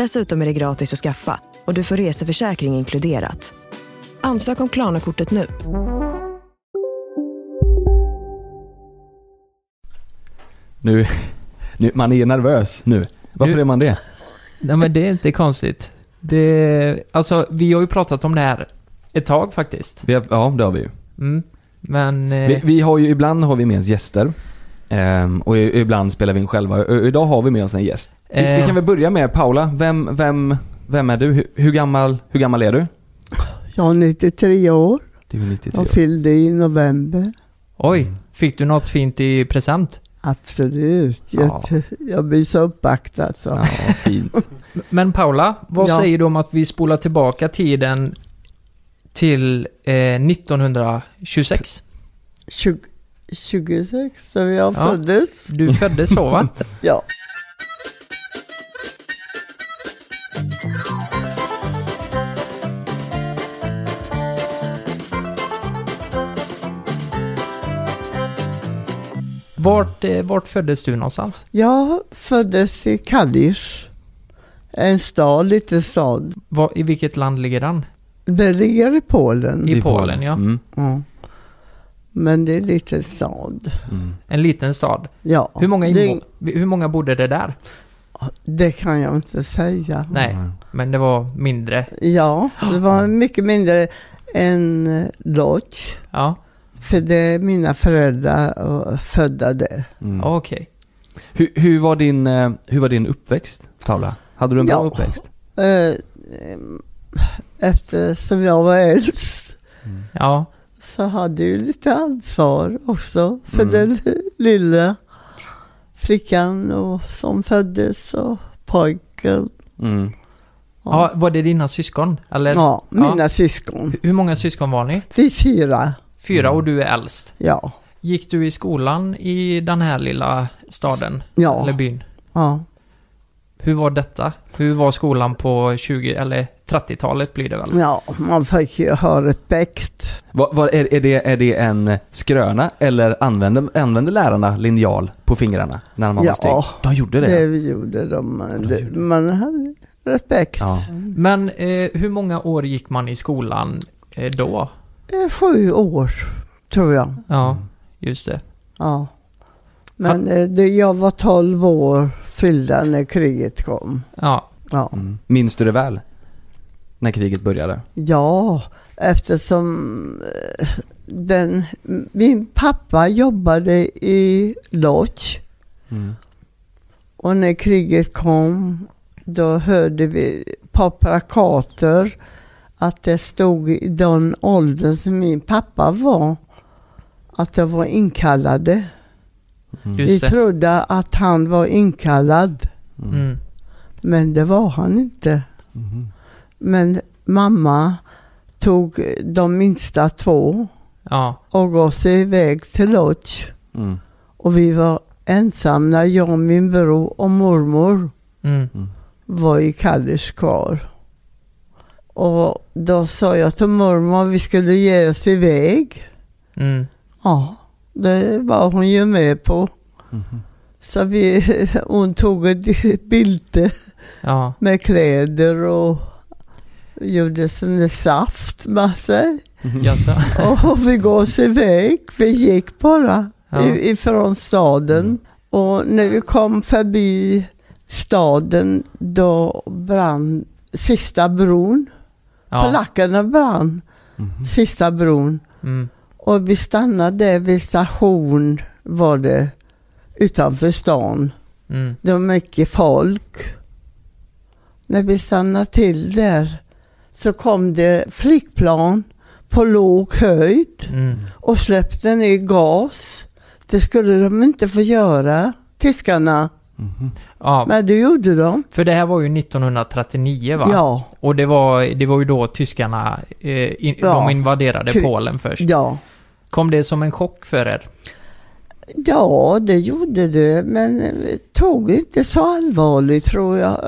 Dessutom är det gratis att skaffa och du får reseförsäkring inkluderat. Ansök om Klarna-kortet nu. Nu, nu, man är nervös nu. Varför Nu- är man det? Nej men det är inte konstigt. Det, alltså vi har ju pratat om det här ett tag faktiskt. Vi har, ja, det har vi ju. Mm. Men... Eh, Vi, vi har ju, ibland har vi med oss gäster. Ehm, och ibland spelar vi in själva. Idag har vi med oss en gäst. Vi, vi Eh. kan väl börja med Paula. Vem, vem, vem är du? Hur, hur, gammal, hur gammal är du? Jag är 93 år. Du är 93 Jag fyllde i november. Oj, fick du något fint i present? Absolut. Ja. Jag, jag blir så uppvaktad. Så. Ja, fint. Men Paula, vad Ja. säger du om att vi spolar tillbaka tiden till eh, 1926? 20, 26 då jag Ja. föddes. Du föddes så va? Ja. Vart, eh, vart föddes du någonstans? Jag föddes i Kalisz. En stad, liten stad. Var, I vilket land ligger den? Det ligger i Polen. I Polen, ja. Mm, Ja. Men det är en liten stad. mm. En liten stad. Ja. Hur många, det, hur många bodde det där? det kan jag inte säga. Nej, Mm. men det var mindre. Ja, det var mycket mindre än eh, Lodz. Ja, För det är mina föräldrar eh, födda där. Mm. okej. Hur, hur, var din, eh, hur var din uppväxt, Paula? Hade du en bra Ja. uppväxt? Eh, Eftersom jag var äldst Ja, så hade ju lite ansvar också för Mm. den lilla flickan och, som föddes och pojken. Mm. ja. var det dina syskon? Eller? Ja, mina Ja. syskon. Hur många syskon var ni? Vi fyra, Fyra Mm. och du är äldst. ja. Gick du i skolan i den här lilla staden? Ja, Eller byn? ja. Hur var detta? Hur var skolan på 20 eller 30-talet blir det väl? ja, man fick ju ha respekt. Vad, vad, är, är, det, är det en skröna eller använde, använde lärarna linjal på fingrarna när man Ja. var stygg? De gjorde det? Det gjorde de. Det, man hade respekt. Ja. Men eh, hur många år gick man i skolan eh, då? Eh, Sju år, tror jag. Ja, just det. Ja. Men eh, det, jag var 12 år fyllda när kriget kom. Ja, Ja, Mm. Minns du det väl? När kriget började? ja eftersom eh, den, min pappa jobbade i Lodz Mm. och när kriget kom då hörde vi på plakater att det stod i den åldern som min pappa var att det var inkallade. Mm. Vi trodde att han var inkallad Mm. mm. men det var han inte. Mhm. Men mamma tog de minsta två ja, och gav sig iväg till Lodz. Mm. Och vi var ensamma, jag, min bror och mormor mm. var i Kallis kvar. Och då sa jag till mormor vi skulle ge oss iväg. Mm. Ja, det var hon ju med på. Mhm. Så vi, hon tog ett bälte ja, med kläder och gjorde sån där saft med sig. jaså? Och vi gav oss iväg. Vi gick bara Ja. i- ifrån staden. Mm. Och när vi kom förbi staden då brann sista bron. Ja. Polackerna brann Mhm. sista bron. Mm. Och vi stannade vid station var det utanför stan. Mm. Det var mycket folk. När vi stannade till där så kom det flygplan på låg höjd Mm. och släppte ner gas. Det skulle de inte få göra, tyskarna. Mhm. Ja, Men det gjorde de. för det här var ju 1939 va? Ja, Och det var, det var ju då tyskarna, eh, in, Ja. de invaderade Kry- Polen först. ja. Kom det som en chock för er? Ja, det gjorde det, men vi tog inte så allvarligt tror jag.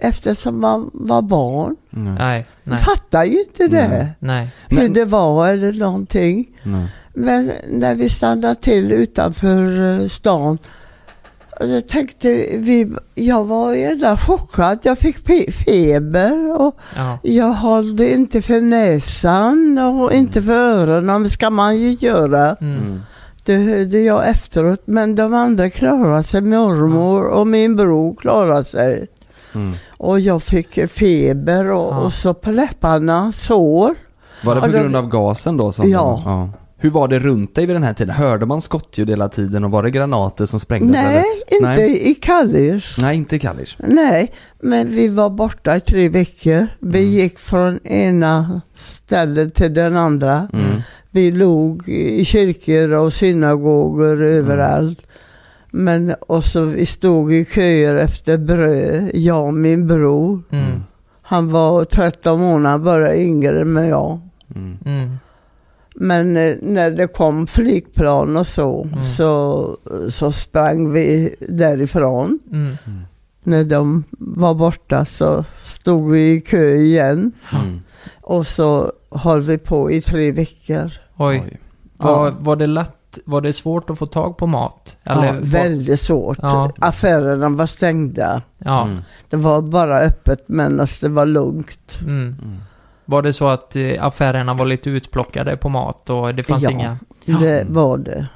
Eftersom man var barn. Mm. Nej, nej, Fattar ju inte det. Nej. nej. Hur Men- det var eller någonting. Nej. Men när vi stannade till utanför eh, stan. Jag tänkte vi, jag var jävla chockad. Jag fick fe- feber och Ja. jag hållde inte för näsan och inte för öronen. Det ska man ju göra. Mm. Mm. Det hörde jag efteråt. Men de andra klarade sig. Mormor och min bror klarade sig. Mm. Och jag fick feber och, Ja. och så på läpparna sår. Var det på Ja, de- grund av gasen då? Som Ja. Hur var det runt dig vid den här tiden? Hörde man skottljud hela tiden och var det granater som sprängdes? Nej, eller? inte Nej. i Kallish. Nej, inte i Kallish. Nej, men vi var borta i tre veckor. Vi Mm. gick från ena stället till den andra. Mm. Vi låg i kyrkor och synagogor överallt. Men och så vi stod i köer efter bröd, jag och min bror. Mm. Han var 13 månader bara yngre än jag. Mm. Mm. Men eh, när det kom flygplan och så, Mm. så, så sprang vi därifrån. Mm. När de var borta så stod vi i kö igen. Mm. Och så höll vi på i tre veckor. Oj. Var, var det lätt, var det svårt att få tag på mat? ja, var- väldigt svårt. Ja. Affärerna var stängda. Ja. Mm. Det var bara öppet medan det var lugnt. Mm. Mm. Var det så att eh, affärerna var lite utplockade på mat och det fanns Ja. inga... Det var det.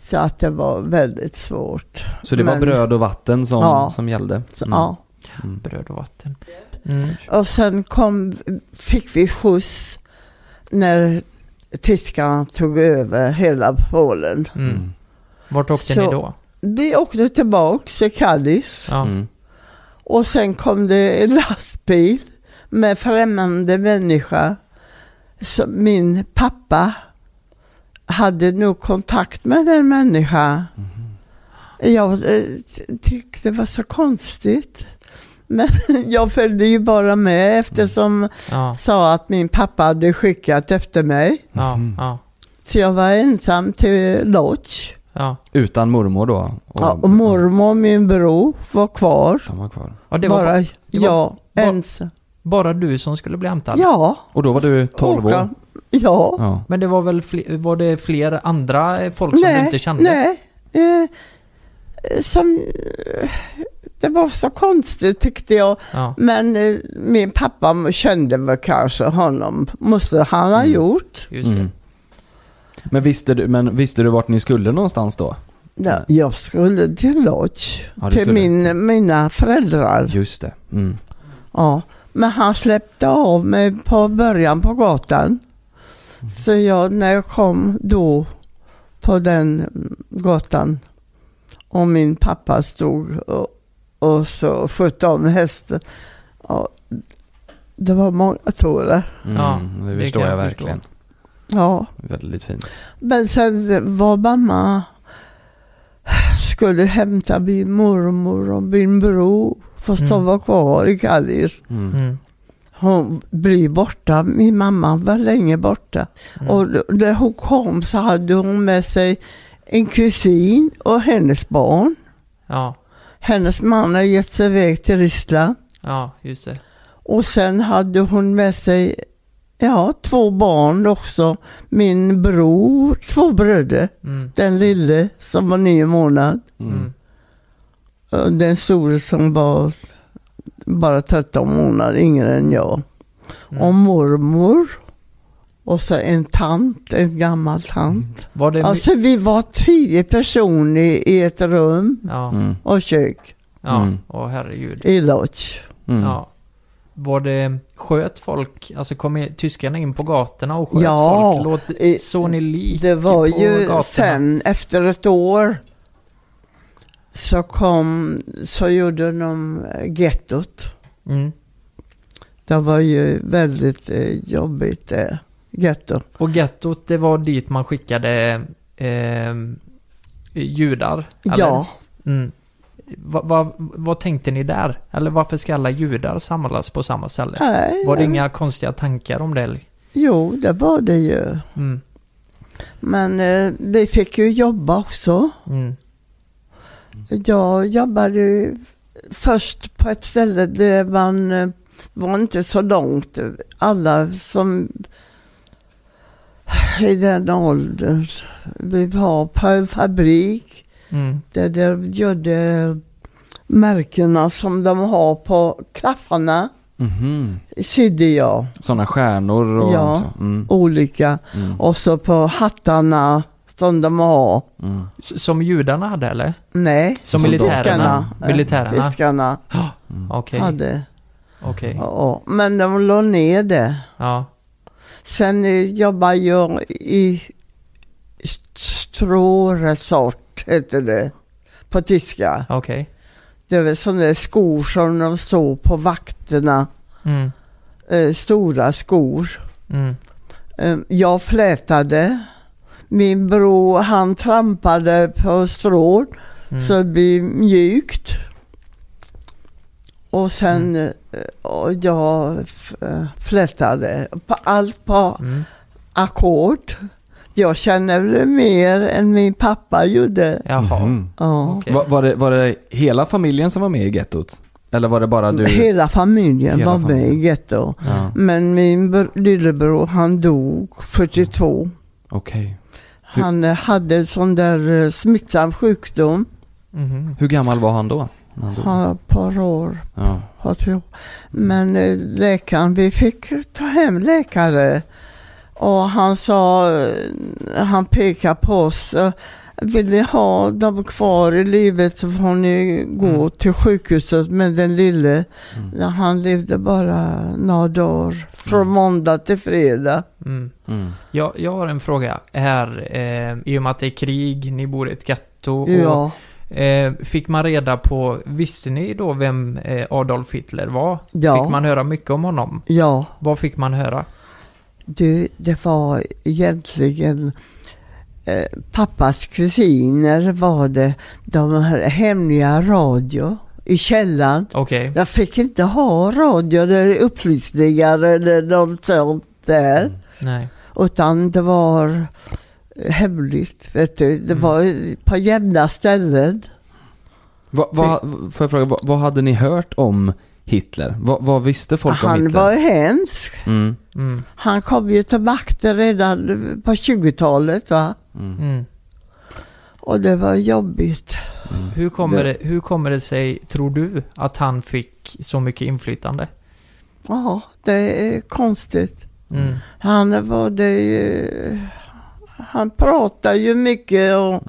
Så att det var väldigt svårt. Så det var Men- bröd och vatten som, Ja. som gällde? Mm. ja. Mm. Bröd och vatten. Mm. Och sen kom, fick vi skjuts när tyskarna tog över hela Polen. Mm. Mm. Vart åkte Så- ni då? Vi åkte tillbaks till Kallis Ja. Mm. och sen kom det en lastbil med främmande människa. Så min pappa hade nog kontakt med den människa. Jag eh, tyckte det var så konstigt. Men jag följde ju bara med eftersom Ja. sa att min pappa hade skickat efter mig. Ja. Ja. Så jag var ensam till Lodge. Ja. Utan mormor då? Ja, och mormor och min bror var kvar. De var kvar. ja det var bara bara, var- jag var- ensam. bara du som skulle bli hämtad? Ja. Och då var du 12 år? Ja. Ja. Men det var väl fler, var det fler andra folk som du inte kände? Nej. Eh, eh, som, eh, det var så konstigt tyckte jag. Ja. Men eh, min pappa kände väl kanske honom. Måste han ha Mm. gjort. Just det. Mm. Men visste, du, men visste du vart ni skulle någonstans då? Ja, jag skulle till Lodge. Ja, till skulle. min, mina föräldrar. Just det. Mm. Ja, men han släppte av mig på början på gatan. Så jag, när jag kom då på den gatan och min pappa stod och, och så skötte om hästen. Ja, det var många tårar. Mm. Ja, det det förstår kan jag jag verkligen. Ja, Väldigt fint. men sen var mamma skulle hämta min mormor och min bror. Fast de Mm. var kvar i Kallis. Mm. Mm. Hon blev borta, min mamma var länge borta. Mm. Och när hon kom så hade hon med sig en kusin och hennes barn. Ja. Hennes man har gett sig iväg till Ryssland. Ja, just det. Och sen hade hon med sig ja, två barn också. Min bror, två bröder. Mm. Den lille som var nio månader. Mm. Mm. Och den store som var bara 13 månader yngre än jag. Mm. Och mormor. Och så en tant, en gammal tant. Var det... Alltså vi var tio personer i, ett rum Ja. Mm. och kök Ja. Mm. Åh herregud. i Lodge. Mm. Ja. Var det... Sköt folk? Alltså kom tyskarna in på gatorna och sköt Ja, folk? Låt, i- såg ni lik Det var på ju gatorna? sen efter ett år så kom, så gjorde de eh, gettot. Mm. Det var ju väldigt eh, jobbigt det, getto. Och gettot, det var dit man skickade eh, judar? eller? Ja, Mm. Va, va, vad tänkte ni där? Eller varför ska alla judar samlas på samma ställe? nej, Var det inga konstiga tankar om det? jo det var det ju. Mm. Men eh, vi fick ju jobba också. Mm. Jag jobbade ju först på ett ställe där man eh, var inte så långt. Alla som i den åldern. Vi var på en fabrik Mm. där de gjorde märkena som de har på klaffarna. Sydde jag Sådana stjärnor och Ja. så. Mm. olika. Mm. Och så på hattarna som de har. Mm. Som judarna hade eller? Nej, Som militärerna? tyskarna. Militärerna? Tyskarna Mm. Okej, hade. okej. Ja, men de la ner det. Ja. Sen eh, jobbade jag i stråresort, heter det, på tyska. Okej. Det väl sådana skor som de stod på vakterna, Mm. eh, stora skor. Mm. Eh, jag flätade. Min bror han trampade på strån Mm. så det blev mjukt. Och sen eh, och jag eh, flätade på allt på Mm. ackord. Jag känner det mer än min pappa gjorde. Jaha. Mhm. Ja. Okej. Va, var, det, var det hela familjen som var med i gettot? Eller var det bara du? Hela familjen Hela var med familjen. i getto. Ja, Men min br- lillebror han dog 42. okej. Hur- Han eh, hade en sån där eh, smittsam sjukdom. Mhm. Hur gammal var han då? Var ett par år. Ja. Men eh, läkaren, vi fick ta hem läkare. Och han sa, eh, han pekade på oss. eh, Vill ni ha dem kvar i livet så får ni gå Mm. till sjukhuset med den lille. Mm. Han levde bara några dagar. Från Mm. måndag till fredag. Mm. Mm. Jag, jag har en fråga. Här, eh, i och med att det är krig, ni bor i ett getto. Och, Ja, eh, fick man reda på, visste ni då vem eh, Adolf Hitler var? Ja. Fick man höra mycket om honom? ja. Vad fick man höra? Du, det var egentligen eh, pappas kusiner var det. De hade hemliga radio i källaren. Okej. Jag fick inte ha radio eller upplysningar eller något sånt där. Mm. Nej. Utan det var hemligt, vet du. Det Mm. var på jämna ställen. Va, va, får jag fråga, vad, vad hade ni hört om Hitler? Vad, vad visste folk om Han Hitler? var hemsk. Mm. Mm. Han kom ju till makten redan på 20-talet va. Mm. Mm. Och det var jobbigt. Mm. Hur, kommer Det- hur kommer det sig, tror du, att han fick så mycket inflytande? Ja, det är konstigt. Mm. Han var det Han pratade ju mycket och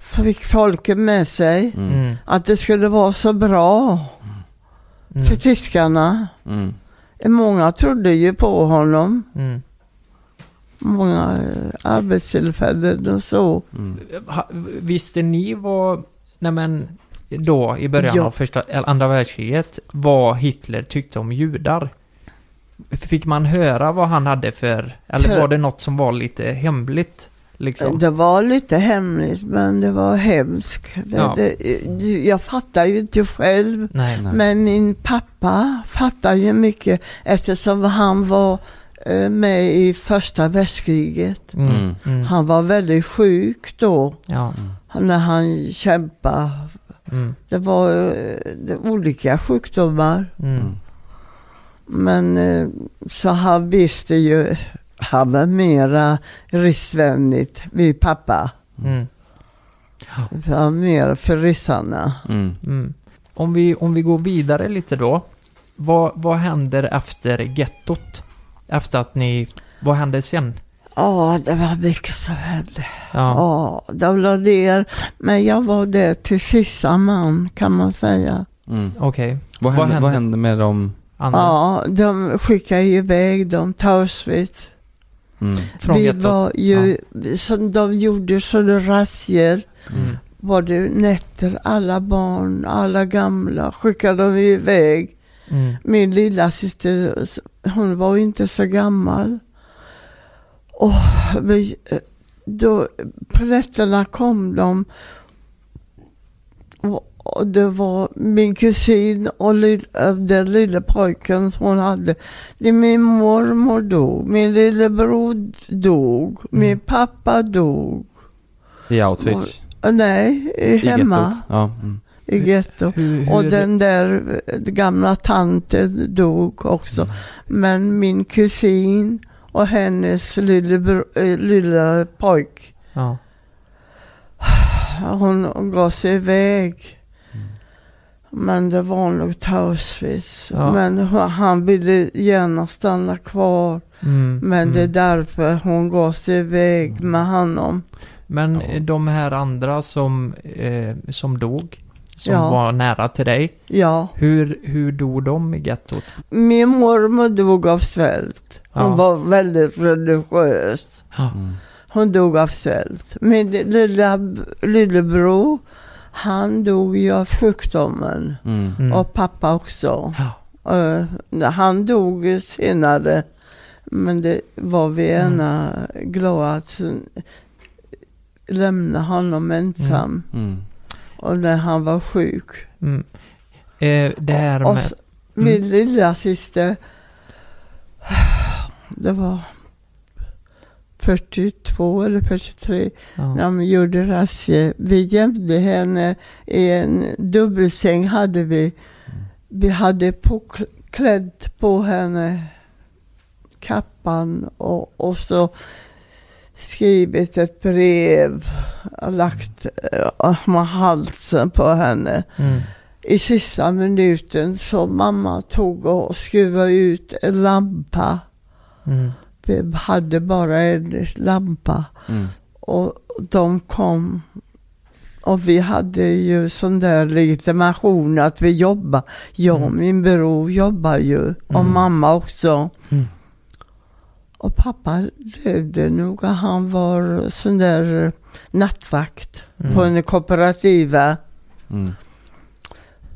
fick folket med sig. Mm. Mm. Att det skulle vara så bra för Mm. tyskarna. Mm. Många trodde ju på honom. Mm. Många eh, arbetstillfällen och så. Mm. Visste ni vad, nej men, då i början Ja. av första, eller andra världskriget, vad Hitler tyckte om judar? Fick man höra vad han hade för, eller För- var det något som var lite hemligt? Liksom? Det var lite hemligt men det var hemskt. Det, Ja. det, jag fattar ju inte själv. Nej. Nej. Men min pappa fattar ju mycket eftersom han var eh, med i första världskriget. Mm. Mm. Mm. Han var väldigt sjuk då Ja. när han kämpade. Mm. Det var eh, det olika sjukdomar. Mm. Men eh, så han visste ju, han var mera ryssvänligt, min pappa. Mm. Han var mer för ryssarna. Mm. Mm. Om, vi, om vi går vidare lite då. Vad, vad händer efter gettot? Efter att ni... Vad händer sen? Ja, det var mycket som hände. Ja. Ja, de la ner. Men jag var där till sista man kan man säga. Mm. Okej. Vad, Vad hände, hände? vad hände med dem? Andra? Ja, de skickade iväg dem till Auschwitz. Mm. Från Vi var ju, som de gjorde sådana razzior Mm. var det nätter, alla barn, alla gamla skickade de iväg. Mm. Min lilla syster, hon var inte så gammal. Och vi, då, på nätterna kom de. Och, och det var min kusin och äh, den lilla pojken som hon hade. Det, min mormor dog, min lillebror dog, min pappa dog. I Auschwitz? Äh, Nej, I hemma gettot? Ja. Mm. i getto. Hur, hur, Och den där eh, gamla tanten dog också. Mm. Men min kusin och hennes lille, lilla pojk, ja. hon gav sig iväg. Mm. Men det var nog till Auschwitz. Ja. Men han ville gärna stanna kvar. Mm, Men det är mm. därför hon gav sig iväg med honom. Men Ja. de här andra som, eh, som dog, som Ja. var nära till dig, Ja. hur, hur dog de i gettot? Min mormor dog av svält. Hon Ja. var väldigt religiös. Mm. Hon dog av svält. Min lilla, lillebror, han dog ju av sjukdomen. Mm. Mm. Och pappa också. Ja. Eh, han dog senare. Men det var vi Mm. gärna glada att lämna honom ensam. Mm. Och när han var sjuk. Mm. Eh, det här och med... s- min lilla syster, det var 42 eller 43 Ja. när de gjorde razzior. Vi gömde henne i en dubbelsäng hade vi. Vi hade på, klätt på henne kappan och, och så skrivit ett brev och lagt äh, med halsen på henne. Mm. I sista minuten så mamma tog och skruvade ut en lampa. Mm. Vi hade bara en lampa. Mm. Och de kom. Och vi hade ju sån där legitimation att vi jobbar. Jag och Mm. min bror jobbar ju. Och Mm. mamma också. Mm. Och pappa levde nog. Han var sån där nattvakt Mm. på en kooperativa. Mm.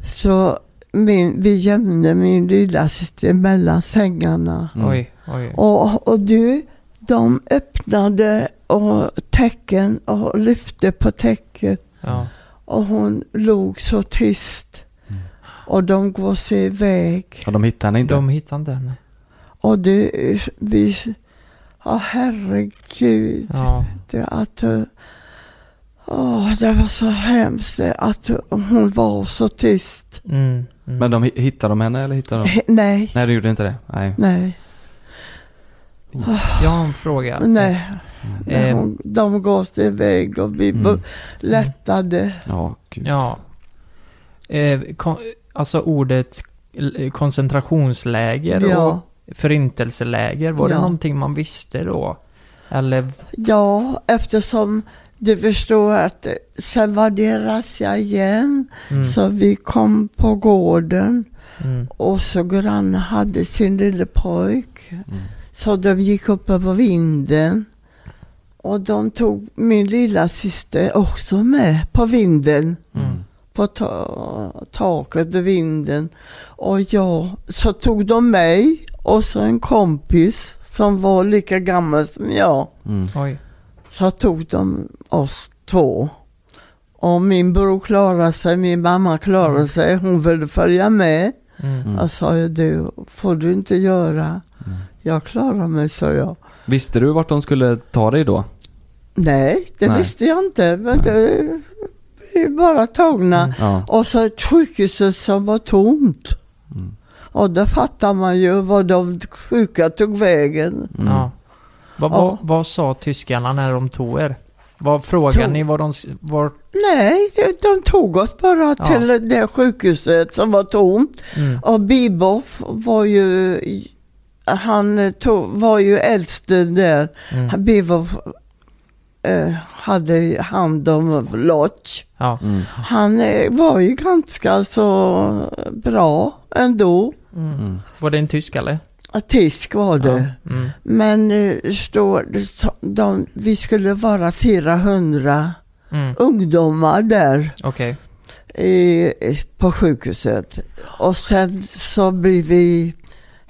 Så min, vi gömde min lilla syster mellan sängarna. Mm. Oj. Och, och du, de öppnade och täcken och lyfte på täcket. Ja. Och hon låg så tyst. Mm. Och de går sig iväg. Och de hittade henne inte? De hittade inte henne. Och det, vi, ja herregud. Ja. Det, att, åh, det var så hemskt att hon var så tyst. Mm. Mm. Men de hi- hittade de henne eller hittade de? Nej, Nej, de gjorde inte det. Nej. nej, Jag har en fråga. nej. Eh, Men hon, de gav sig iväg och vi Mm. mm. lättade. Ja, gud. Ja. Eh, kon, alltså ordet eh, koncentrationsläger Ja. och förintelseläger, var det Ja. någonting man visste då? Eller? Ja, eftersom du förstår att eh, sen var det razzia igen. Mm. Så vi kom på gården Mm. och så grannen hade sin lille pojk. Mm. Så de gick upp på vinden. Och de tog min lilla syster också med på vinden. Mm. På ta- taket och vinden. Och jag, så tog de mig och så en kompis som var lika gammal som jag. Mm. Oj. Så tog de oss två. Och min bror klarade sig, min mamma klarade Mm. sig. Hon ville följa med. Mm. Jag sa ju du, får du inte göra. Mm. Jag klarar mig, sa jag. Visste du vart de skulle ta dig då? Nej, det Nej. visste jag inte. Men det vi är bara tagna. Mm. Ja. Och så ett sjukhus som var tomt. Mm. Och då fattar man ju vad de sjuka tog vägen. Mm. Ja. Vad, vad, vad sa tyskarna när de tog er? Vad frågade Tog- ni vad de... Var, Nej, de, de tog oss bara Ja. till det sjukhuset som var tomt. mm. Och Biboff var ju, han tog, var ju äldste där. Mm. Biboff eh, hade hand om Lodge. Ja. Mm. Han eh, var ju ganska så bra ändå. Mm. Mm. Var det en tysk eller? Tysk var det. Ja. Mm. Men eh, står det, så- de, vi skulle vara 400 Mm. ungdomar där Okej. i, på sjukhuset. Och sen så blev vi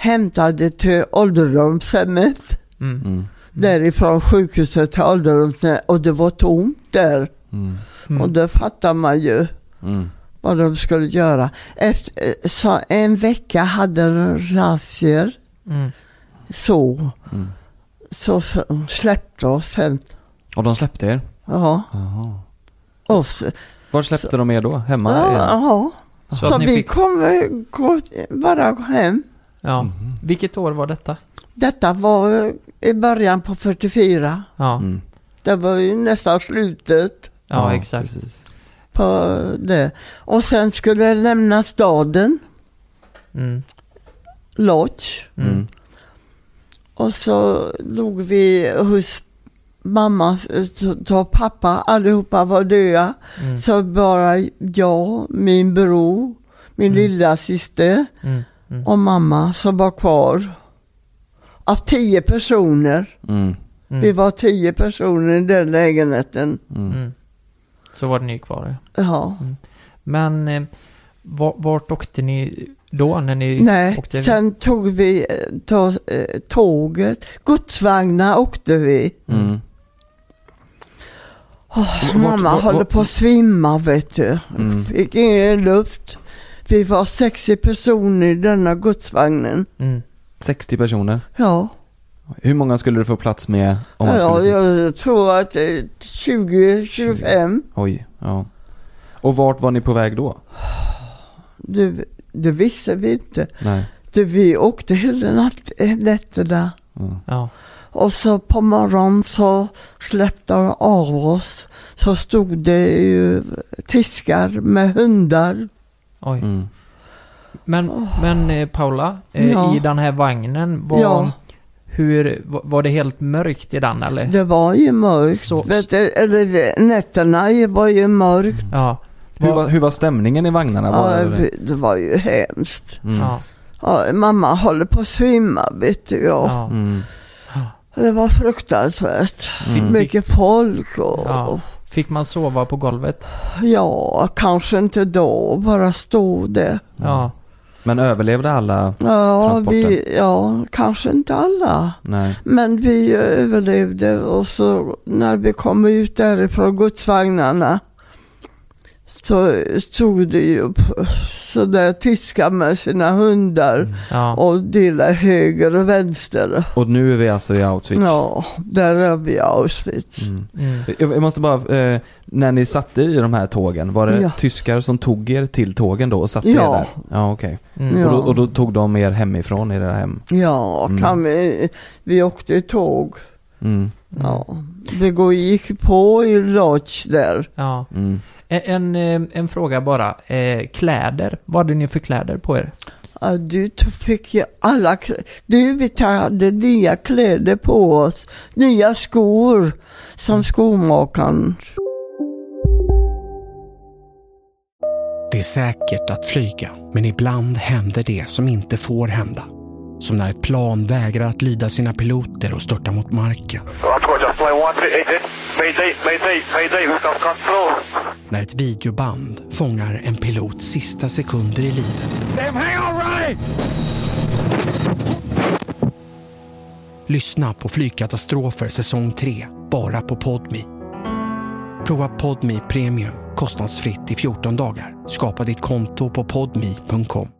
hämtade till ålderdomshemmet. Mm. Mm. Därifrån sjukhuset till ålderdomshemmet och det var tomt där. Mm. Mm. Och det fattar man ju Mm. vad de skulle göra. Efter, så en vecka hade de razzior Mm. så. Mm. Så, så släppte oss sen. Och de släppte er? Ja. Så, Var släppte de er då? Hemma ja. Så, Så, vi fick... kom eh, gå, bara hem. Ja. Mhm. Vilket år var detta? Detta var eh, i början på 44. Ja, Mm. Det var ju nästan slutet ja, exakt. precis. på det. Och sen skulle jag lämna staden, Mm. Lodge. Mm. Mm. Och så låg vi hos mamma så- och pappa, allihopa var döda. Mm. Så bara jag, min bror, min Mm. lilla syster Mm. Mm. och mamma som var kvar. Av tio personer. Mm. Mm. Vi var tio personer i den lägenheten. Mm. Mm. Så var ni kvar ja. Ja. Men eh, var, vart åkte ni då när ni Nej, åkte? sen tog vi eh, ta, eh, tåget. Godsvagnar åkte vi. Mm. Åh, Vart- mamma vart- håller vart- på att svimma vet du. Mm. Fick ingen luft. Vi var 60 personer i denna godsvagnen. Mm. 60 personer. Ja, Hur många skulle du få plats med om man ja skulle... jag tror att eh, 20-25. Oj, ja. Och vart var ni på väg då? Det, det visste vi inte. Nej. Det, vi åkte hela natt, eh, nätterna. Ja. Ja. Och så på morgonen så släppte de av oss. Så stod det ju tyskar med hundar. Oj. Mm. Men, men eh, Paula, eh, Ja. i den här vagnen, var, Ja. hur, var, det helt mörkt i den eller? Det var ju mörkt. Så- Vet du, eller det- nätterna var ju mörkt. Ja. Hur, Var- hur var stämningen i vagnarna? Var Ja, det... det var ju hemskt. Mm. Ja. Ja, mamma håller på att svimma vet du. Ja. Ja. Mm. Det var fruktansvärt. Mm. Mycket folk och Ja. Fick man sova på golvet? ja, kanske inte då, bara stå där. Ja. Men överlevde alla? Ja, Transporten. vi, ja, kanske inte alla. Nej. Men vi överlevde och så när vi kom ut därifrån godsvagnarna så stod det ju sådär tyskar med sina hundar Ja. och delade höger och vänster. Och nu är vi alltså i Auschwitz? Ja, där är vi i Auschwitz. Mm. Mm. Jag måste bara, eh, när ni satte i de här tågen, var det Ja. tyskar som tog er till tågen då och satte Ja. er där? Ja, okej. Mm. Ja. Och, då, och då tog de er hemifrån, era hem? Ja, Mm. kan vi, vi åkte i tåg. Mm. Ja, vi går- gick på i Lodge där. Ja. Mm. En, en, en fråga bara. Eh, kläder. Vad hade ni för kläder på er? Ja, du fick ju alla kläder. Du, vi hade nya kläder på oss. Nya skor som skomakaren. Det är säkert att flyga, men ibland händer det som inte får hända. Som när ett plan vägrar att lyda sina piloter och störtar mot marken. När ett videoband fångar en pilots sista sekunder i livet. Lyssna på Flygkatastrofer säsong 3, bara på Podmi. Prova Podmi Premium kostnadsfritt i 14 dagar. Skapa ditt konto på podmi.com.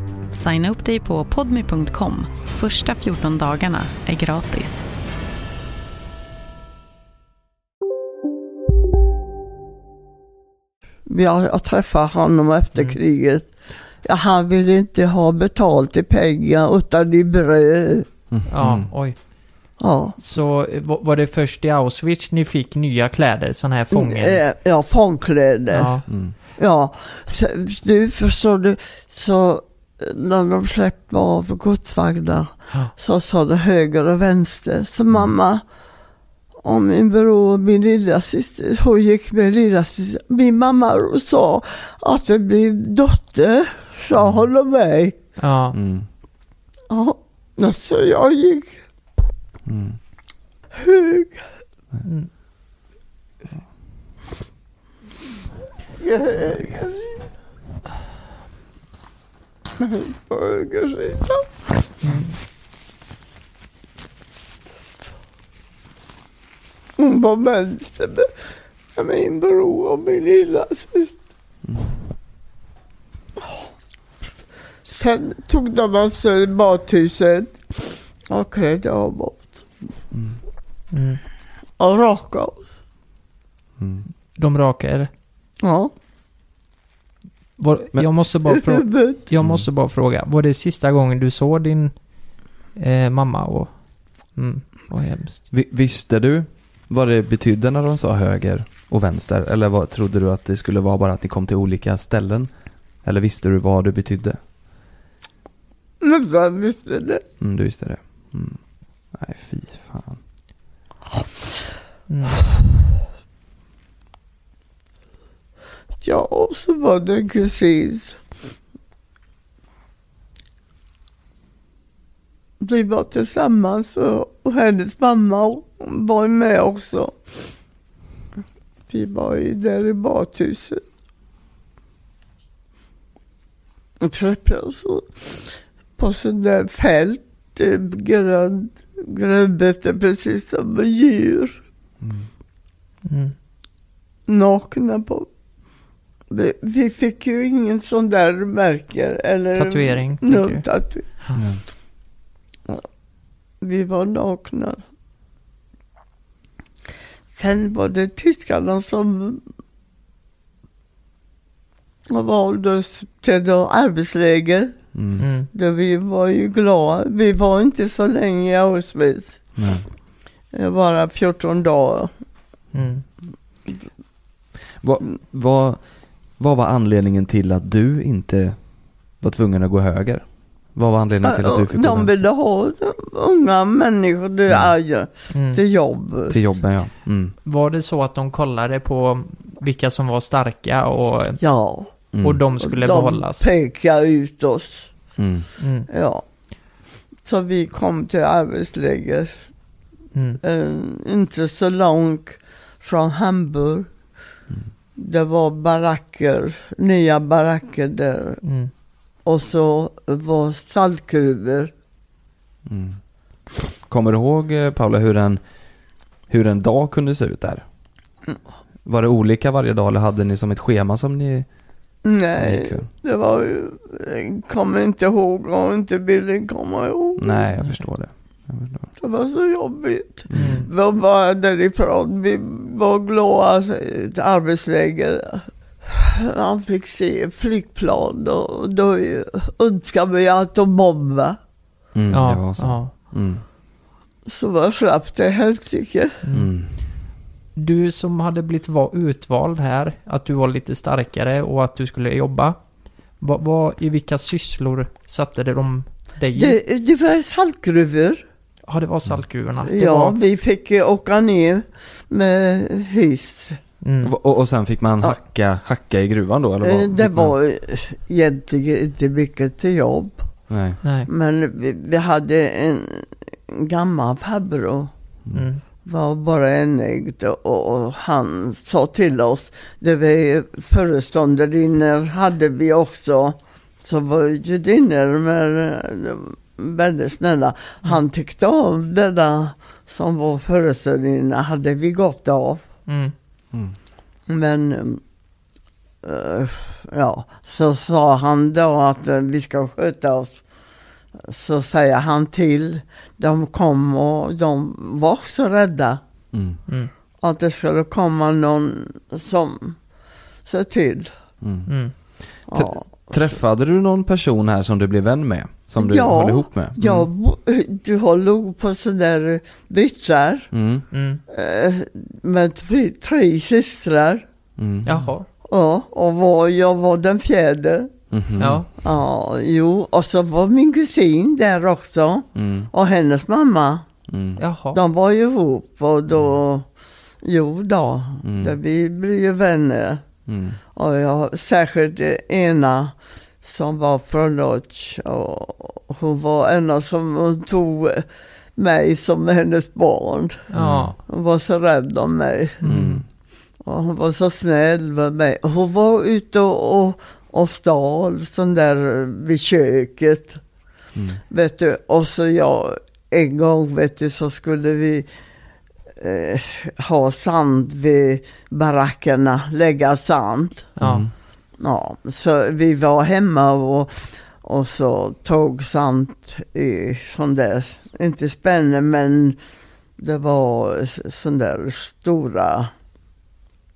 Signa upp dig på podmi.com. Första 14 dagarna är gratis. Jag, jag träffade honom efter Mm. kriget. Ja, han ville inte ha betalt i pengar utan i bröd. Ja, Mm. oj. Ja. Så eh, var det först i Auschwitz ni fick nya kläder, sådana här fången? Eh, Ja, fångkläder. Ja. Mm. Ja, så, du förstår du, så när de släppte av godsvagnar Ja. så sa det höger och vänster. Så mamma och min bror och min lilla syster, hon gick med lilla syster. Min mamma sa att det blir dotter, sa hon och mig. Ja. Mm. Ja, så jag gick Mm. höger. Mm. Höger. På höger sida. Hon var vänster med- min bror och min lilla syster. Sen tog de oss till badhuset och klädde av oss Mm. och rakade oss. Mm. De rakade? Ja. Var, jag, måste bara fråga, jag måste bara fråga, var det sista gången du såg din eh, mamma? Och, mm, vad hemskt. Vi, visste du vad det betydde när de sa höger och vänster? Eller vad, trodde du att det skulle vara bara att ni kom till olika ställen? Eller visste du vad det betydde? Men jag visste det. Mm, du visste det. Mm. Nej, fy fan. Mm. Ja, och så var det en kusin. Vi var tillsammans och, hennes mamma var med också. Vi var ju där i badhuset. Och träffades och på sån där fält, grönt, grönbete precis som djur. Mm. nakna på. Vi, vi fick ju ingen sån där märke eller Tatuering, no, tatu- Ja. Vi var nakna. Sen var det tyskarna som valde oss till då arbetsläger. Mm. Mm. Där vi var ju glada. Vi var inte så länge i Auschwitz. Eh, Bara 14 dagar. Mm. Vad, vad, vad var anledningen till att du inte var tvungen att gå höger? Vad var anledningen till att du fick gå De ville ha unga människor, det är ju Mm. till jobb. Till jobben ja. Mm. Var det så att de kollade på vilka som var starka och, Ja. Mm. och de skulle de behållas? pekar ut oss. Mm. Mm. Ja. Så vi kom till arbetsläger, Mm. eh, inte så långt från Hamburg. Det var baracker, nya baracker där. Mm. Och så var saltgruvor. Mm. Kommer du ihåg eh, Paula hur en, hur en dag kunde se ut där? Var det olika varje dag eller hade ni som ett schema som ni... som Nej, för? det var ju, jag kommer inte ihåg och inte vill komma ihåg. Nej, jag förstår det. Det var så jobbigt. Mm. Vi var därifrån. Vi var glada. Ett arbetsläger. Han fick se flygplan och då önskade vi atombomber. Mm, Ja, det var så. ja. Mm. Så var slapp det helsike. Mm. Du som hade blivit va- utvald här, att du var lite starkare och att du skulle jobba. Vad, vad, I vilka sysslor satte de dig i? Det, det var saltgruvor. Ja, det var saltgruvorna. Det Ja, var, vi fick åka ner med hiss. mm. Och, och sen fick man Ja. hacka, hacka i gruvan då eller vad? Eh, Det man? var egentligen inte mycket till jobb. Nej. Nej. Men vi, vi hade en gammal farbror. Mm. var bara enägd och, och han sa till oss, det var ju föreståndarinnor hade vi också, så var judinnor men eh, väldigt snälla. Han tyckte om denna som var föreståndarinna, hade vi gott av. Mm. Mm. Men eh, ja, så sa han då att eh, vi ska sköta oss. Så säger han till. De kom och de var så rädda. Mm. Mm. Att det skulle komma någon som ser till. Mm. Mm. Ja. Träffade du någon person här som du blev vän med? Som du Ja, höll ihop med? Mm. Ja, du har låg på sådär bytrar. Mm. Mm. eh, Med tre, tre systrar. Mm. Jaha. Ja, och var, jag var den fjärde. Mhm. Ja. Ja, jo, och så var min kusin där också. Mm. Och hennes mamma. Mm. Jaha. De var ju ihop och då, jo då, Mm. det, vi blev ju vänner. Mm. Och jag, särskilt ena som var från Lodz. Och hon var en som hon tog mig som hennes barn. Ja. Hon var så rädd om mig. Mm. Och hon var så snäll med mig. Hon var ute och, och, och stal sån där vid köket. Mm. Vet du, och så jag, en gång vet du så skulle vi eh, ha sand vid barackerna, lägga sand. Mm. Ja, så vi var hemma och, och så tog sand i sån där, inte spänne men det var sån där stora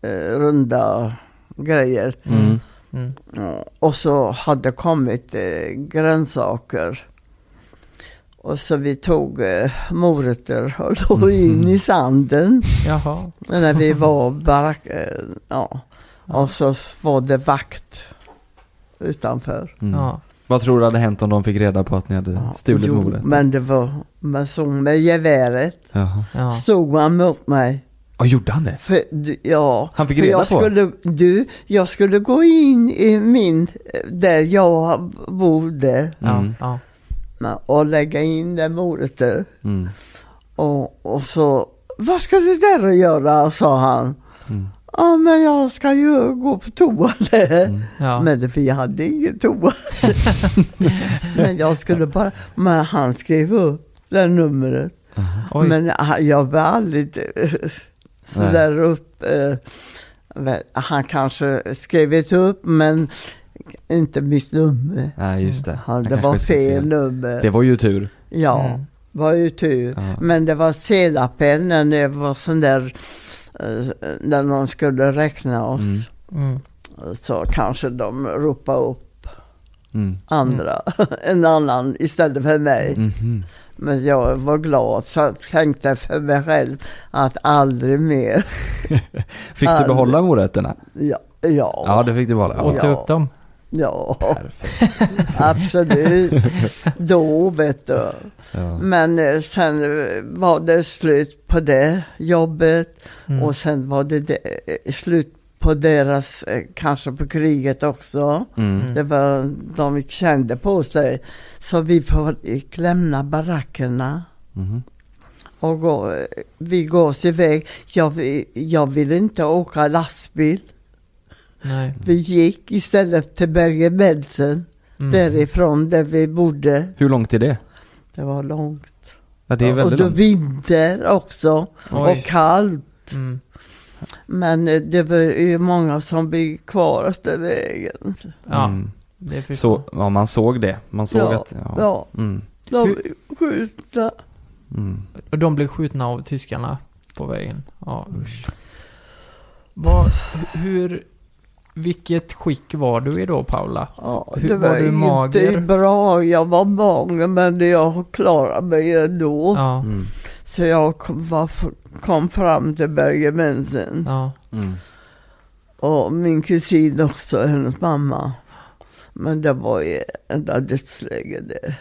eh, runda grejer. Mm. Mm. Och så hade kommit eh, grönsaker. Och så vi tog eh, morötter och låg in i sanden. Jaha. När vi var barack, eh, ja. Och så var det vakt utanför. Mm. Ja. Vad tror du hade hänt om de fick reda på att ni hade stulit Jo, mordet? Men det var med, så med geväret. Jaha. Ja. Stod han mot mig. Ja, gjorde han det? För, ja, Han fick reda jag på? skulle, Du, jag skulle gå in i min, där jag bodde. Ja. Mm. Ja. Och lägga in det morötter. Mm. Och, och så, vad ska du där och göra? sa han. Mm. Ja, men jag ska ju gå på toa. Mm. Ja. Men det- vi hade ingen toa. men jag skulle bara, men han skrev upp det numret. Oj. Men han- jag var aldrig eh, så Nej. där upp. eh, Han kanske skrivit upp men inte mitt nummer. Nej, just det. Han, det var skrev fel nummer. Det var ju tur. Ja, Mm. var ju tur. Ja. Men det var när det var sån där, när de skulle räkna oss. Mm. Mm. Så kanske de ropade upp Mm. andra, en annan istället för mig. Mhm. Men jag var glad så jag tänkte för mig själv att aldrig mer. Fick du behålla morötterna? Ja, ja, Ja, det fick du behålla. Åt du Ja. upp dem? Ja Perfekt. absolut. Då vet du. Ja. Men eh, sen var det slut på det jobbet Mm. och sen var det, det eh, slut på deras, eh, kanske på kriget också. Mm. Det var, de kände på sig. Så vi fick lämna barackerna Mhm. och gå, vi går oss iväg. Jag, jag ville inte åka lastbil. Nej. Vi gick istället till Bergen-Belsen. Mm. Därifrån där vi bodde. Hur långt är det? Det var långt. Ja, det är och väldigt då långt. vinter också. Oj. Och kallt. Mm. Men eh, det var ju många som blev kvar efter vägen. Ja, Mm. Så, ja, man såg det. Man såg Ja, att, ja. Ja, Mm. de Hur- blev skjutna. Mm. Och de blev skjutna av tyskarna på vägen. Ja, usch. Vad, hur, vilket skick var du i då Paula? Ja, Hur- det var var, du inte mager? bra. Jag var mager men jag klarade mig ändå. Ja, Mm. Så jag kom, var, kom fram till Bergen-Belsen. ja. Mm. Och min kusin också, hennes mamma. Men det var ju enda dödsläge det.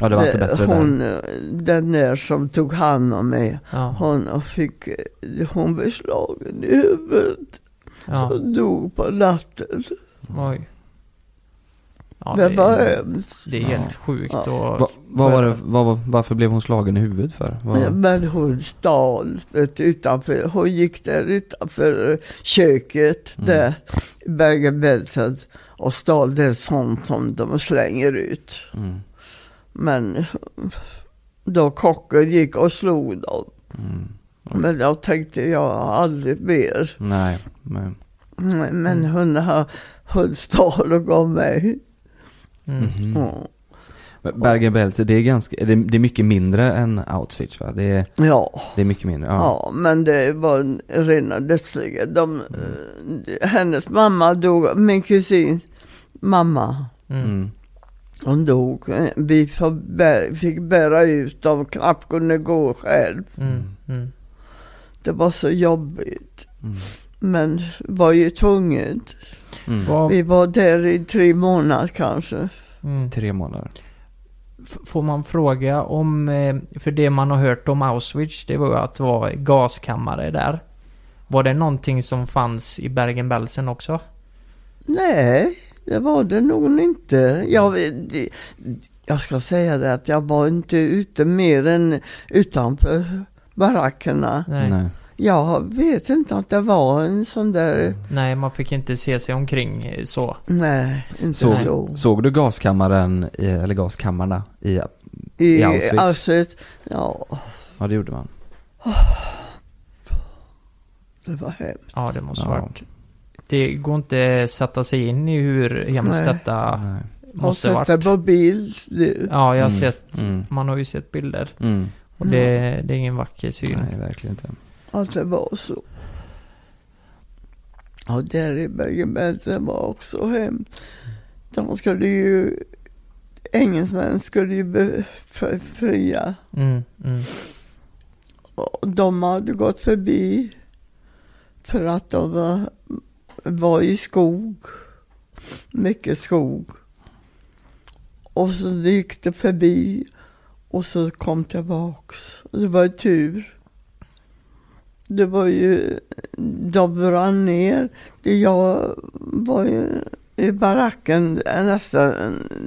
Ja, det var inte bättre hon, där. Den där som tog hand om mig. ja, Hon fick, hon blev slagen i huvudet. Ja. Så dog på natten. Oj. Ja, det, var är- hemskt. Det är helt sjukt Ja. och... Va, vad var det, var- varför blev hon slagen i huvudet för? Vad, Men hon stal utanför, hon gick där utanför köket Mm. där i Bergen-Belsen och stal det sånt som de slänger ut. Mm. Men då kocken gick och slog dem. Mm. Men jag tänkte jag aldrig mer. Nej, men, Mm, Men hon har Hultsdal och gav mig. Mm. Ja. Men Bergen-Belsen, det är ganska, det är, det är mycket mindre än Auschwitz va? Det är, Ja. det är mycket mindre, ja. Ja, men det var en rena dödsliga. De, eh, hennes mamma dog, min kusin mamma, Mm. hon dog. Vi fick bära ut dem, knappt kunde gå själv. Mm. Det var så jobbigt. Mm. Men var ju tvunget. Mm. Vi var där i tre månader kanske. mm. Tre månader. F- Får man fråga om, eh, för det man har hört om Auschwitz, det var ju att det var gaskammare där. Var det någonting som fanns i Bergen-Belsen också? Nej, det var det nog inte. Jag, jag ska säga det att jag var inte ute mer än utanför barackerna. Nej. Nej. Nej. Jag vet inte att det var en sån där, man fick inte se sig omkring så. nej, inte Såg, så. såg du gaskammaren, i, eller gaskammarna i, I, i Auschwitz? Auschwitz, ja, ja det gjorde man. det var hemskt. Ja, det måste Ja. varit. Det går inte sätta sig in i hur hemskt Nej. detta Nej. Har måste sett varit. det på bild. Ja, jag har Mm. sett, Mm. man har ju sett bilder. Mm. Och det, det är ingen vacker syn. Nej, verkligen inte. Att det var så. Ja, där i Bergen-Belsen var också hemskt. De skulle ju, engelsmän skulle ju befria. Mm, mm, Och de hade gått förbi för att de var, var i skog. Mycket skog. Och så gick det förbi och så kom tillbaks. Det var tur. Det var ju, de brann ner. Jag var ju i baracken nästan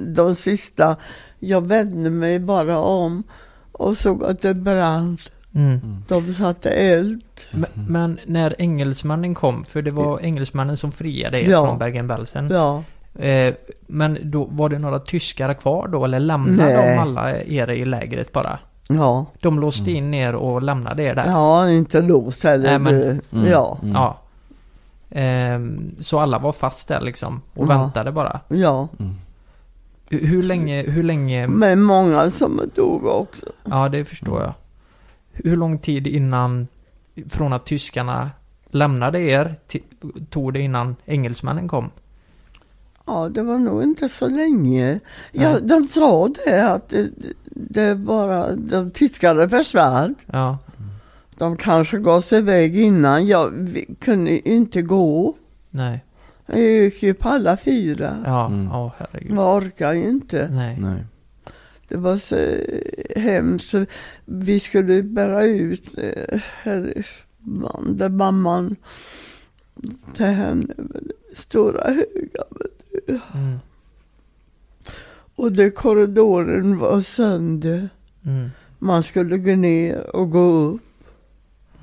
de sista. Jag vände mig bara om och såg att det brann. mm. De satte eld. Men, men när engelsmännen kom, för det var engelsmännen som friade er Ja. från Bergen-Belsen. Ja. Eh, men då var det några tyskar kvar då, eller lämnade Nej. de alla er i lägret bara? Ja. De låste in er och lämnade er där? Ja, inte låst heller. Nej, men- Mm. Ja. Mm. Ja. Ehm, så alla var fast där liksom och Ja. väntade bara? Ja. Mm. Hur, hur länge, hur länge... Men många som dog också. Ja, det förstår jag. Hur lång tid innan, från att tyskarna lämnade er, tog det innan engelsmännen kom? Ja, det var nog inte så länge. Ja, Nej. de sa det att det, det bara, de tyskarna försvann. Ja. De kanske gav sig iväg innan. Jag vi kunde inte gå. Nej. Jag gick ju på alla fyra. Ja, Mm. herregud. Jag orkar ju inte. Nej. Nej. Det var så hemskt. Så Vi skulle bära ut eh, härifrån, där mamman till henne stora höga. Mm. Och det korridoren var sönder. Mm. Man skulle gå ner och gå upp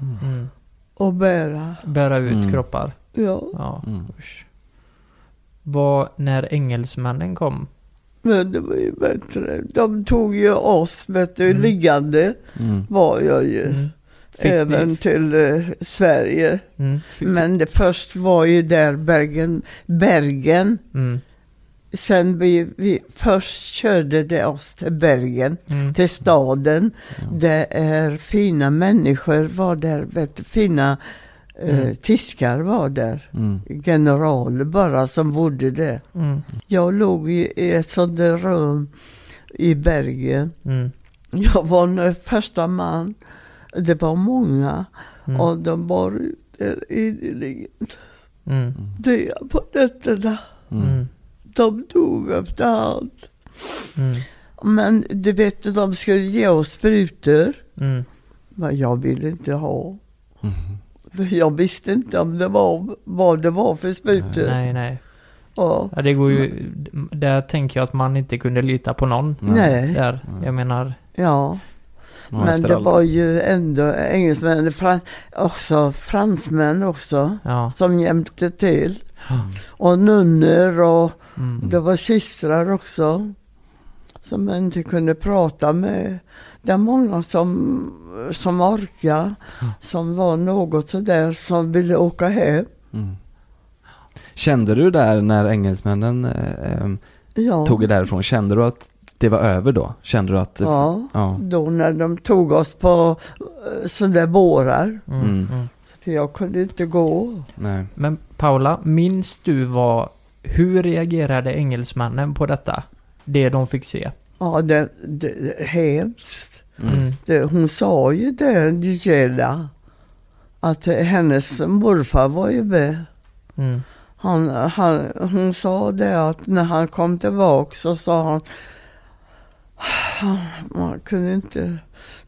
Mm. och bära. Bära ut Mm. kroppar? Ja, Ja, Mm. Vad, när engelsmännen kom? men det var ju bättre. De tog ju oss, vet du, Mm. liggande Mm. var jag ju. Fick Även ni- till eh, Sverige. Mm. Men det först var ju där Bergen, Bergen. Mm. Sen vi, vi först körde det oss till Bergen, Mm. till staden. Det är fina människor var där, vet du, fina eh, Mm. tyskar var där. Mm. Generaler bara som bodde där. Mm. Jag låg i, ett sånt där rum i Bergen. Jag var första man. Det var många Mm. och de bar ut där ideligen. Mm. Det på nätterna. Mm. De dog efterhand. Mm. Men du vet, de skulle ge oss sprutor. Mm. Men jag ville inte ha. Mm. För jag visste inte om det var, vad det var för sprutor. Nej, nej. Ja. Ja, det går ju... Där tänker jag att man inte kunde lita på någon. Nej. Där. Jag menar... Ja. Ja, Men det allt. var ju ändå engelsmän, frans, också fransmän också, Ja. som hjälpte till. Och nunnor och Mm. det var systrar också. Som man inte kunde prata med. Det är många som, som orkade, som var något sådär, som ville åka hem. Mm. Kände du där när engelsmännen eh, eh, Ja. tog er därifrån, kände du att det var över då? Kände du att... Ja, ja. då när de tog oss på eh, sådana bårar. Mm. Mm. Mm. För jag kunde inte gå. Nej. Men Paula, minns du vad... Hur reagerade engelsmännen på detta? Det de fick se? Ja, det, det hemskt. Mm. Det, hon sa ju det, Gisela. Att hennes morfar var ju med. Mm. Han, han, hon sa det att när han kom tillbaka så sa han man kunde inte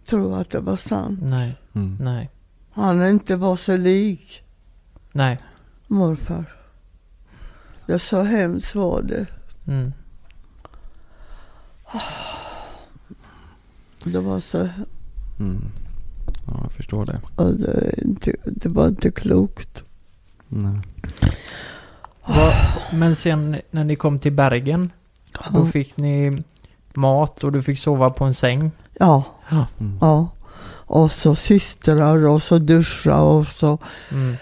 tro att det var sant. Nej. Mm. Nej. Han inte var så lik Nej. morfar. Det så hemskt var det. Mm. Det var så, Mm. Ja, jag förstår det. och det, inte, det var inte klokt. Nej. Vad- men sen när ni kom till Bergen, då fick ni mat och du fick sova på en säng. Ja, Ja. Mm. ja. Och så systrar och så duscha och så. Mm.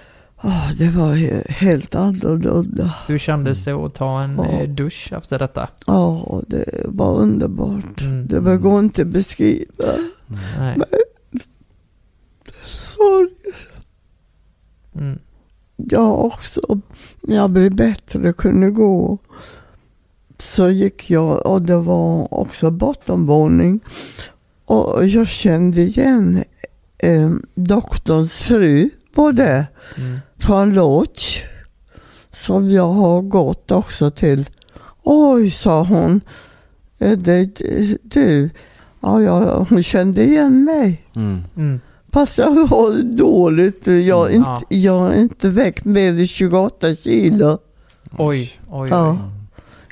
Ja, det var he- helt annorlunda. Hur kändes det att ta en Ja. eh, dusch efter detta? Ja, det var underbart. Mm. Det var- går inte att beskriva. Nej. Men, sorry. Mm. Jag också, när jag blev bättre kunde gå, så gick jag och det var också bottenvåning. Och jag kände igen eh, doktorns fru på det, Mm. från Lodge, som jag har gått också till. Oj, sa hon, är det du? Ja, ja, hon kände igen mig. Mm. Mm. Fast jag har dåligt. Jag är Mm, ja. inte, jag är inte vägt mer än 28 kilo. Oj, oj, Ja.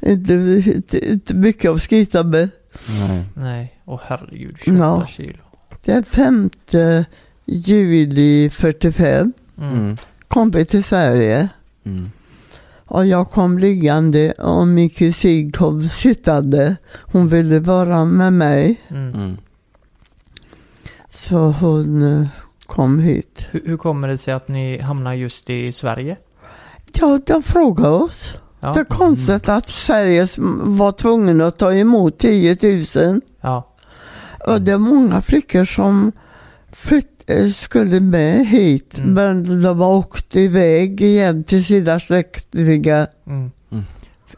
Inte, inte, inte mycket att skryta med. Nej. Nej, åh herregud, 28 Ja. kilo. Den 5 juli 45 Mm. Mm. kom vi till Sverige. Mm. Och jag kom liggande och min kusin kom sittande. Hon ville vara med mig. Mm. Mm. Så hon eh, kom hit. Hur, hur kommer det sig att ni hamnar just i Sverige? Ja, de frågade oss. Ja. Det är konstigt att Sverige var tvungen att ta emot 10 000. Ja. Och det är många flickor som flytt, eh, skulle med hit, Mm. men de har åkt iväg igen till sina släktingar. Mm. Mm.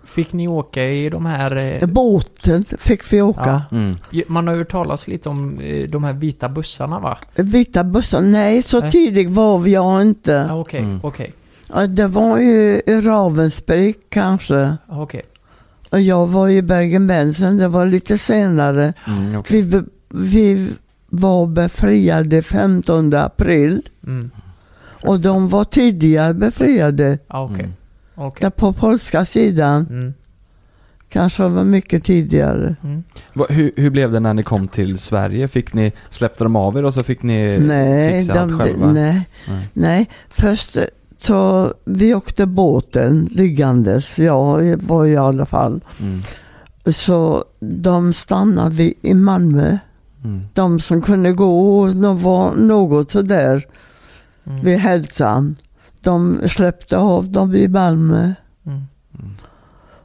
Fick ni åka i de här... eh, Båten fick vi åka. Mm. ju- Man har ju hört talas lite om eh, de här vita bussarna va? Vita bussar, nej så Nej. tidigt var jag inte. Ja, okej, Mm. okej. Ja, Det var ju i Ravensbrück kanske. Okej. Och jag var i Bergen-Belsen, det var lite senare. Mm. okej. Vi, vi var befriade 15 april. Mm. Och de var tidigare befriade. Ja, okej. Mm. Okej. Där på polska sidan. Mm. Kanske var mycket tidigare. Mm. Va, hur, hur blev det när ni kom till Sverige? Fick ni, släppte de av er och så fick ni nej, fixa allt de, själva? nej, Nej. nej. Först så vi åkte båten liggandes. Jag var i alla fall. Mm. Så de stannade vi i Malmö. Mm. De som kunde gå och de var något sådär Mm. vid hälsan. De släppte av dem i Malmö. Mm.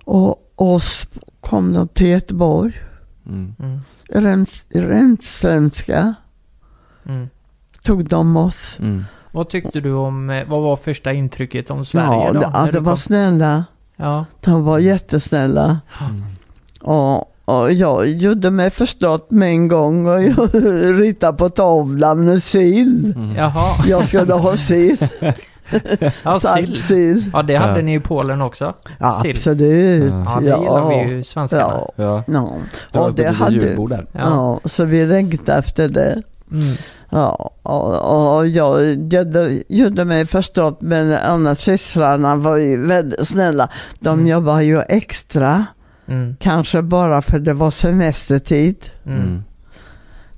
Och oss kom de till Göteborg. Mm. Mm. Rems, Remströmska Mm. tog de oss. Vad tyckte du om, eh, vad var första intrycket om Sverige ja, då? det, ja, det du var snälla. Ja. De var jättesnälla. Mm. Och, och jag gjorde mig förstått med en gång och jag ritade på tavlan med sill. Mm. Jaha. Jag skulle ha sill. Ja, sill. sill. Ja, det hade Ja. ni i Polen också. Ja, Sill. absolut. Ja. Ja, det gillar vi ju svenskarna. Ja. Ja. Ja. Det Och det hade. Ja. ja. så vi längtade efter det. Mm. Ja, och, och jag gjorde, gjorde mig förstått men annars systrarna var ju väldigt snälla. De Mm. jobbar ju extra, Mm. kanske bara för det var semestertid. Mm. Mm.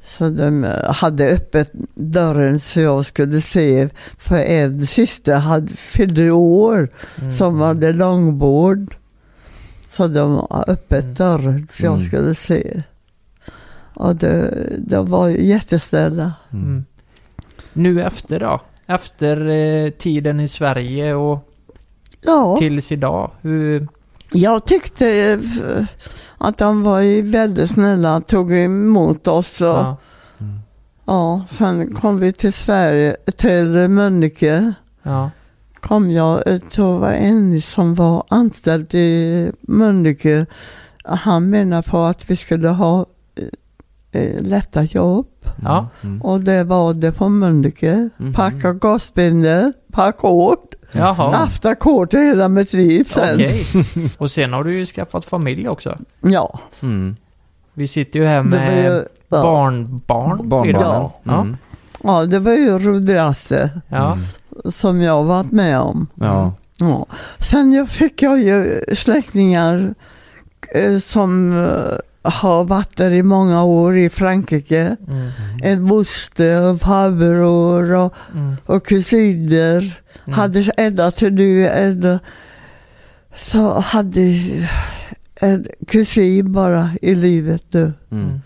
Så de hade öppet dörren så jag skulle se, för en syster hade fyllde år Mm. som hade långbord. Så de har öppet Mm. dörren så jag Mm. skulle se. Och det, de var ju jättesnälla. Mm. Mm. Nu efter då? Efter eh, tiden i Sverige och Ja. Tills idag. Hur... Jag tyckte eh, att de var ju väldigt snälla, tog emot oss och Ja. ja, sen kom vi till Sverige, till Mölnlycke. Ja. Kom jag, jag tror det var en som var anställd i Mölnlycke. Han menar på att vi skulle ha eh, eh, lätta jobb. Ja. Och det var det på Mölnlycke. Mhm. Packa gasbindor, packa ackord. Jaha. Ackord hela mitt liv sen. Okej. Och sen har du ju skaffat familj också. Ja. Mm. Vi sitter ju här med ju- ja. barnbarn. Barnbarnen. Ja. Ja. Mm. Ja, det var ju roligaste Ja. som jag varit med om. Ja. Ja. Sen jag fick jag ju släktingar eh, som eh, har varit där i många år i Frankrike. Mm. En moster och farbror och, Mm. och kusiner. Mm. Hade ända till nu en, så hade en kusin bara i livet nu. Mm.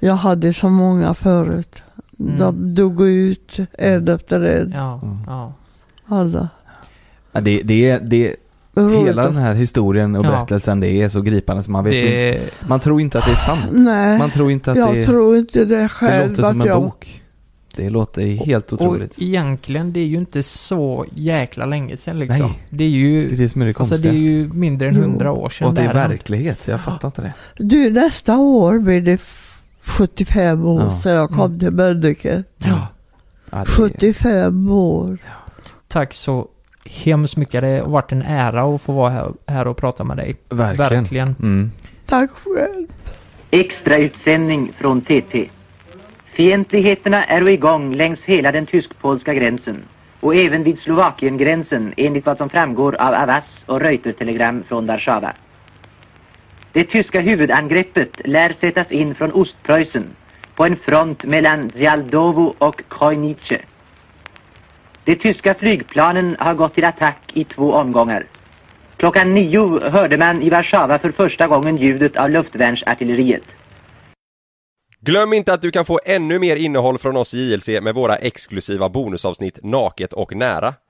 Jag hade så många förut. De dog ut en efter en. Ja. Mm. ja. Alla. Ja, det, det, det, hela den här historien och Ja. berättelsen, det är så gripande så man vet Det- inte. Man tror inte att det är sant. Nej, Man tror inte att jag det, tror inte det det själv. låter som att en jag, bok. Det låter helt Och otroligt. egentligen, det är ju inte så jäkla länge sedan liksom. Nej. Det är ju... Det är det som är det Alltså konstiga. det är ju mindre än Jo. hundra år sedan. och att det är verklighet, jag fattar inte det. Du, nästa år blir det f- 75 år Ja. sedan jag kom Mm. till Mölnlycke. Ja. Ja, det är, 75 år. Tack så hemskt mycket. Det har varit en ära att få vara här, här och prata med dig. verkligen. Verkligen. Mm. Tack själv. Extrautsändning från TT. Fientligheterna är igång längs hela den tysk-polska gränsen och även vid Slovakiengränsen enligt vad som framgår av Avas och Reuter-telegram från Warszawa. Det tyska huvudangreppet lär sättas in från Ostpreussen på en front mellan Zjaldowo och Krojnice. De tyska flygplanen har gått till attack i två omgångar. Klockan nio hörde man i Warszawa för första gången ljudet av luftvärnsartilleriet. Glöm inte att du kan få ännu mer innehåll från oss i JLC med våra exklusiva bonusavsnitt Naket och nära.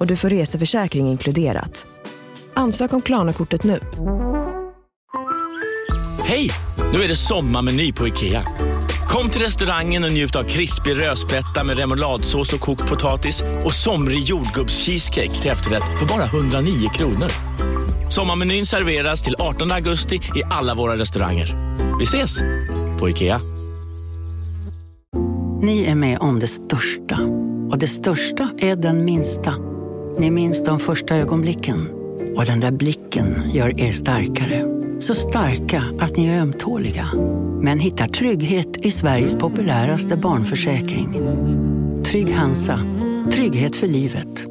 och du får reseförsäkring inkluderat. Ansök om Klarna-kortet nu. Hej! Nu är det sommarmeny på IKEA. Kom till restaurangen och njut av krispig rödspätta med remouladsås och kokt potatis och somrig jordgubbscheesecake till efterrätt för bara 109 kronor. Sommarmenyn serveras till 18 augusti i alla våra restauranger. Vi ses! På IKEA. Ni är med om det största. Och det största är den minsta. Ni minns de första ögonblicken. Och den där blicken gör er starkare. Så starka att ni är ömtåliga. Men hittar trygghet i Sveriges populäraste barnförsäkring. Trygg Hansa. Trygghet för livet.